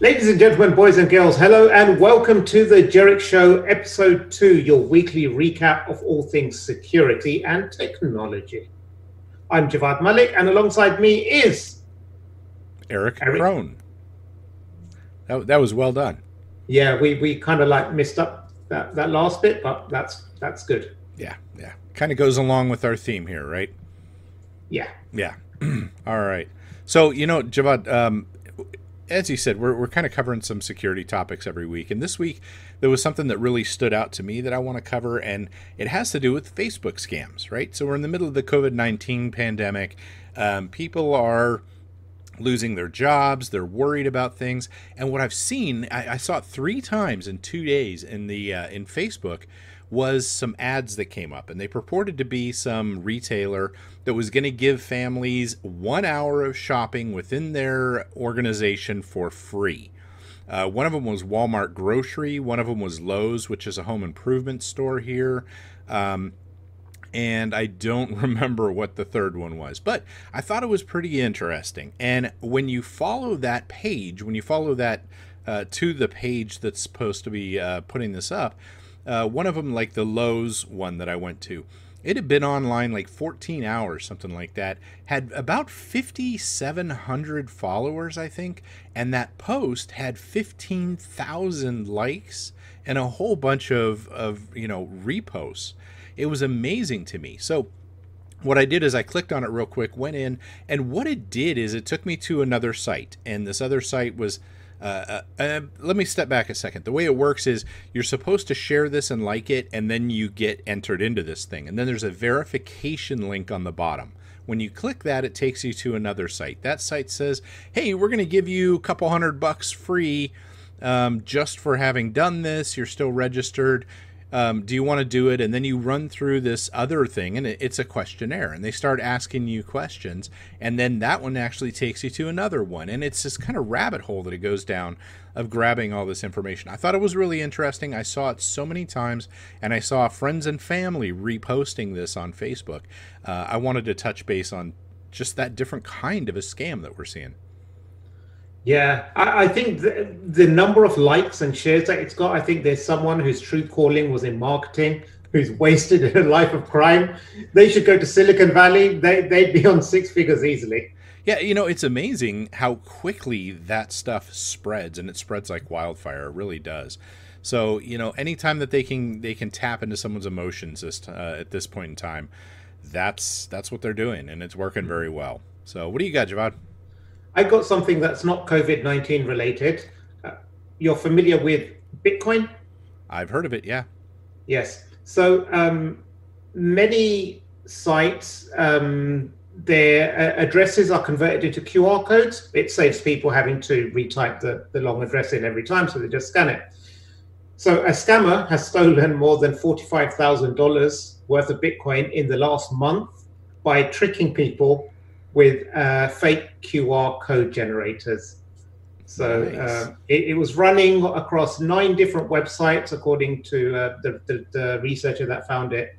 Ladies and gentlemen, boys and girls, hello and welcome to the Jerich Show, episode two, your weekly recap of all things security and technology. I'm Javvad Malik, and alongside me is Erich, Erich. Kron. That, that was well done. Yeah, we, we kind of like missed up that, that last bit, but that's that's good. Yeah, yeah. Kind of goes along with our theme here, right? Yeah. Yeah. All right. So, you know, Javad, um, as you said, we're, we're kind of covering some security topics every week. And this week, there was something that really stood out to me that I want to cover, and it has to do with Facebook scams, right? So we're in the middle of the COVID 19 pandemic. Um, people are losing their jobs, they're worried about things. And what I've seen, I, I saw it three times in two days in the uh, in Facebook was some ads that came up, and they purported to be some retailer that was going to give families one hour of shopping within their organization for free. Uh, one of them was Walmart Grocery, one of them was Lowe's, which is a home improvement store here. Um, and I don't remember what the third one was, but I thought it was pretty interesting. And when you follow that page, when you follow that uh, to the page that's supposed to be uh, putting this up, uh, one of them, like the Lowe's one that I went to, it had been online like 14 hours, something like that. Had about 5,700 followers, I think, and that post had 15,000 likes and a whole bunch of of you know reposts. It was amazing to me. So what I did is I clicked on it real quick, went in, and what it did is it took me to another site, and this other site was uh, uh, uh, let me step back a second. The way it works is you're supposed to share this and like it, and then you get entered into this thing. And then there's a verification link on the bottom. When you click that, it takes you to another site. That site says, hey, we're going to give you a couple hundred bucks free um, just for having done this. You're still registered um, do you want to do it? And then you run through this other thing, and it's a questionnaire, and they start asking you questions, and then that one actually takes you to another one, and it's this kind of rabbit hole that it goes down of grabbing all this information. I thought it was really interesting. I saw it so many times, and I saw friends and family reposting this on Facebook. Uh, I wanted to touch base on just that different kind of a scam that we're seeing. Yeah, I, I think the, the, number of likes and shares that it's got, I think there's someone whose true calling was in marketing, who's wasted a life of crime. They should go to Silicon Valley. They, they'd be on six figures easily. Yeah, you know, it's amazing how quickly that stuff spreads, and it spreads like wildfire. It really does. So, you know, anytime that they can they can tap into someone's emotions this, uh, at this point in time, that's that's what they're doing, and it's working very well. So, what do you got, Javvad? I got something that's not COVID 19 related. Uh, you're familiar with Bitcoin? I've heard of it, yeah. Yes. So um, many sites, um, their uh, addresses are converted into QR codes. It saves people having to retype the, the long address in every time, so they just scan it. So a scammer has stolen more than $45,000 worth of Bitcoin in the last month by tricking people with uh, fake QR code generators. So nice. uh, it, it, was running across nine different websites, according to uh, the, the, the, researcher that found it.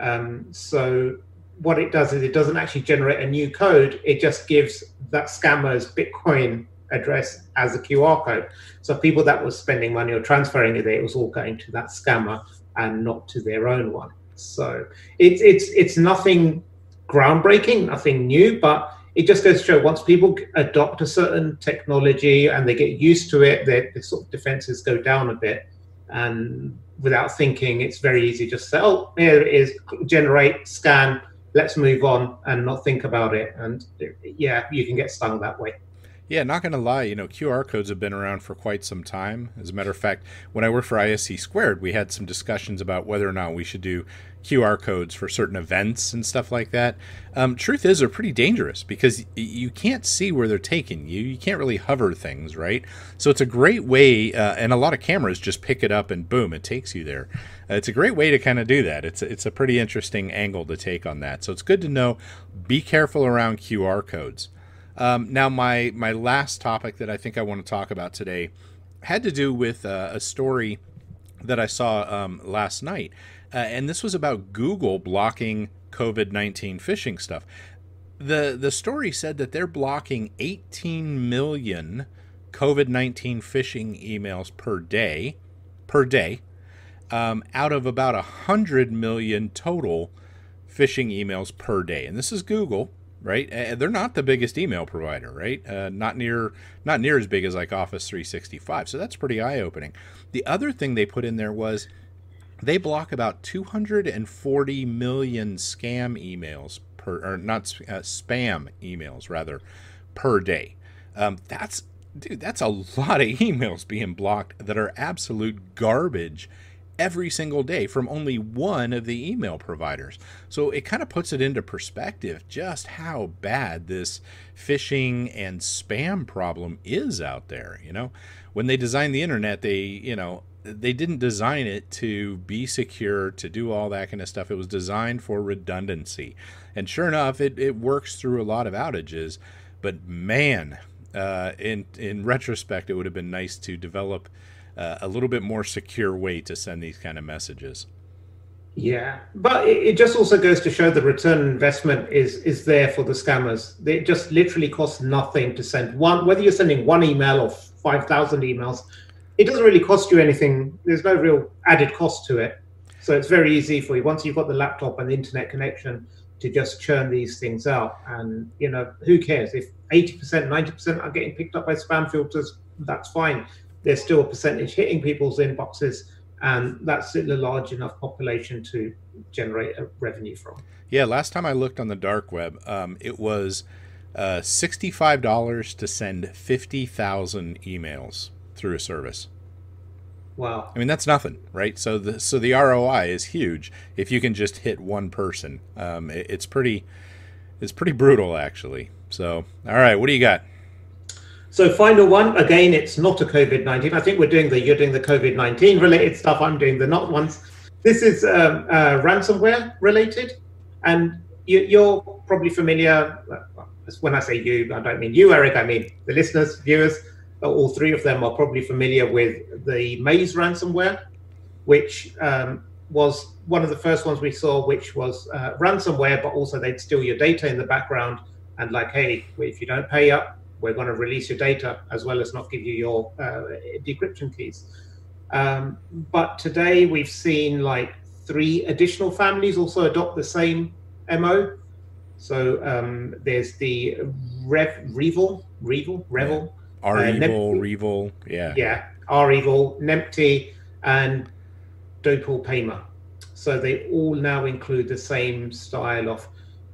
Um, so what it does is it doesn't actually generate a new code; it just gives that scammer's Bitcoin address as a QR code. So people that were spending money or transferring it, it was all going to that scammer and not to their own one. So it's it's it's nothing groundbreaking, nothing new, but it just goes to show once people adopt a certain technology and they get used to it, their, their sort of defenses go down a bit. And without thinking, it's very easy just to say, oh, here it is, generate, scan, let's move on and not think about it. And yeah, you can get stung that way. Yeah, not going to lie, you know, QR codes have been around for quite some time. As a matter of fact, when I worked for ISC Squared, we had some discussions about whether or not we should do QR codes for certain events and stuff like that. Um, truth is, they're pretty dangerous because you can't see where they're taking you. You can't really hover things, right? So it's a great way, uh, and a lot of cameras just pick it up and boom, it takes you there. Uh, it's a great way to kind of do that. It's it's a pretty interesting angle to take on that. So it's good to know. Be careful around QR codes. Um, now, my my last topic that I think I want to talk about today had to do with uh, a story that I saw um, last night, uh, and this was about Google blocking COVID nineteen phishing stuff. the The story said that they're blocking 18 million COVID 19 phishing emails per day, per day, um, out of about 100 million total phishing emails per day. And this is Google, right? And they're not the biggest email provider, right? Uh, not near not near as big as like Office 365. So that's pretty eye-opening. The other thing they put in there was they block about 240 million scam emails per or not uh, spam emails rather per day. Um, that's dude, that's a lot of emails being blocked that are absolute garbage every single day from only one of the email providers. So it kind of puts it into perspective just how bad this phishing and spam problem is out there, you know. When they designed the internet, they, you know, they didn't design it to be secure, to do all that kind of stuff. It was designed for redundancy. And sure enough, it, it works through a lot of outages. But man, uh, in in retrospect, it would have been nice to develop uh, a little bit more secure way to send these kind of messages. Yeah, but it just also goes to show the return investment is is there for the scammers. It just literally costs nothing to send one, whether you're sending one email or five thousand emails. It doesn't really cost you anything. There's no real added cost to it, so it's very easy for you once you've got the laptop and the internet connection to just churn these things out. And you know, who cares if eighty percent, ninety percent are getting picked up by spam filters? That's fine there's still a percentage hitting people's inboxes, and that's still a large enough population to generate a revenue from. Yeah, last time I looked on the dark web, um, it was uh, sixty-five dollars to send fifty thousand emails through a service. Wow. I mean that's nothing, right? So the so the ROI is huge if you can just hit one person. Um, it, it's pretty it's pretty brutal actually. So all right, what do you got? So final one, again, it's not a COVID-19. I think we're doing the, you're doing the COVID-19 related stuff. I'm doing the not ones. This is um, uh, ransomware related. And you, are probably familiar, when I say you, I don't mean you, Erich, I mean the listeners, viewers, all three of them are probably familiar with the Maze ransomware, which um, was one of the first ones we saw, which was uh, ransomware, but also they'd steal your data in the background and like, hey, if you don't pay up, we're going to release your data as well as not give you your uh, decryption keys. Um, but today we've seen like three additional families also adopt the same MO. So um, there's the Rev, Revil, Revil, Revel, yeah. R uh, Evil, Revil, yeah, yeah, R Evil, Nemty, and DoppelPaymer. So they all now include the same style of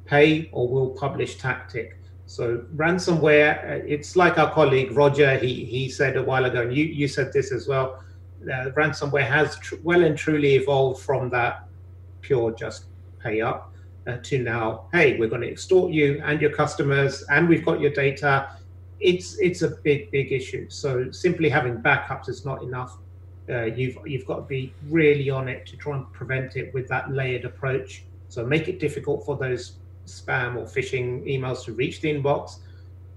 pay or will publish tactic. So ransomware, uh, it's like our colleague Roger, he, he said a while ago, and you, you said this as well, uh, ransomware has tr- well and truly evolved from that pure just pay up uh, to now, hey, we're going to extort you and your customers, and we've got your data. It's it's a big big issue. So simply having backups is not enough. Uh, you've you've got to be really on it to try and prevent it with that layered approach. So make it difficult for those spam or phishing emails to reach the inbox,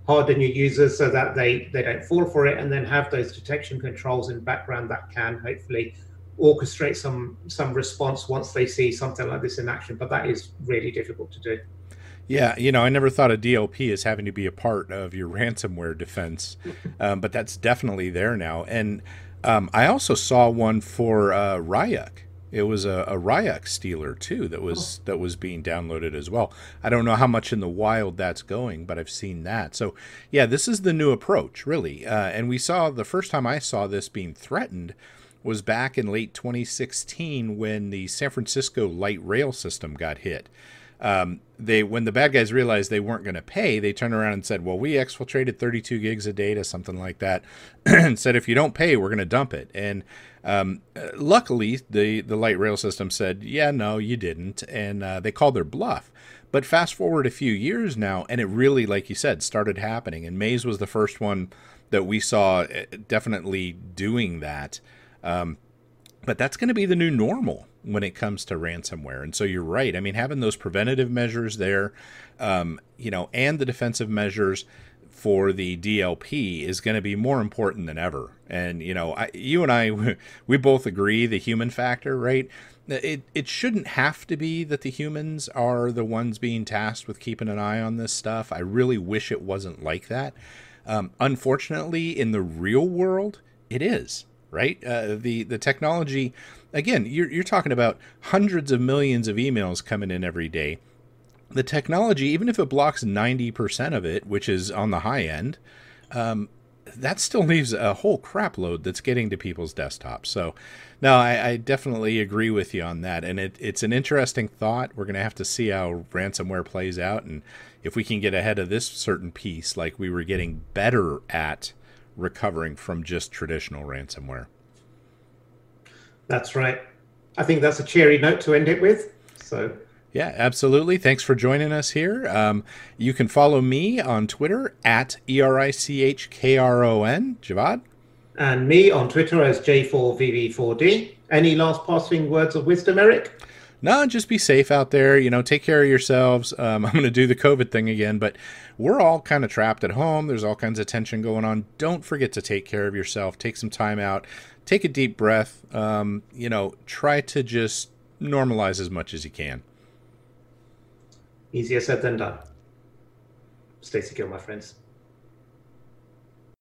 harden your users so that they, they don't fall for it, and then have those detection controls in background that can hopefully orchestrate some some response once they see something like this in action. But that is really difficult to do. Yeah, you know, I never thought of DLP as having to be a part of your ransomware defense, um, but that's definitely there now. And um, I also saw one for uh, Ryuk it was a, a Ryuk stealer too that was oh. that was being downloaded as well. I don't know how much in the wild that's going, but I've seen that. So yeah, this is the new approach, really. Uh, and we saw the first time I saw this being threatened was back in late 2016 when the San Francisco light rail system got hit. Um, they when the bad guys realized they weren't going to pay, they turned around and said, "Well, we exfiltrated 32 gigs of data, something like that," and said, "If you don't pay, we're going to dump it." And um, luckily, the the light rail system said, "Yeah, no, you didn't," and uh, they called their bluff. But fast forward a few years now, and it really, like you said, started happening. And Maze was the first one that we saw uh, definitely doing that. Um, but that's going to be the new normal when it comes to ransomware. And so you're right. I mean, having those preventative measures there, um, you know, and the defensive measures for the DLP is going to be more important than ever. And you know, I, you and I, we both agree the human factor, right? It it shouldn't have to be that the humans are the ones being tasked with keeping an eye on this stuff. I really wish it wasn't like that. Um, unfortunately, in the real world, it is right. Uh, the the technology, again, you're you're talking about hundreds of millions of emails coming in every day. The technology, even if it blocks ninety percent of it, which is on the high end, um, that still leaves a whole crap load that's getting to people's desktops. So, no, I, I definitely agree with you on that. And it, it's an interesting thought. We're going to have to see how ransomware plays out. And if we can get ahead of this certain piece, like we were getting better at recovering from just traditional ransomware. That's right. I think that's a cheery note to end it with. So, yeah, absolutely. Thanks for joining us here. Um, you can follow me on Twitter at E R I C H K R O N, Javvad. And me on Twitter as J4VV4D. Any last passing words of wisdom, Erich? No, just be safe out there. You know, take care of yourselves. Um, I'm going to do the COVID thing again, but we're all kind of trapped at home. There's all kinds of tension going on. Don't forget to take care of yourself. Take some time out. Take a deep breath. Um, you know, try to just normalize as much as you can. Easier said than done. Stay secure, my friends.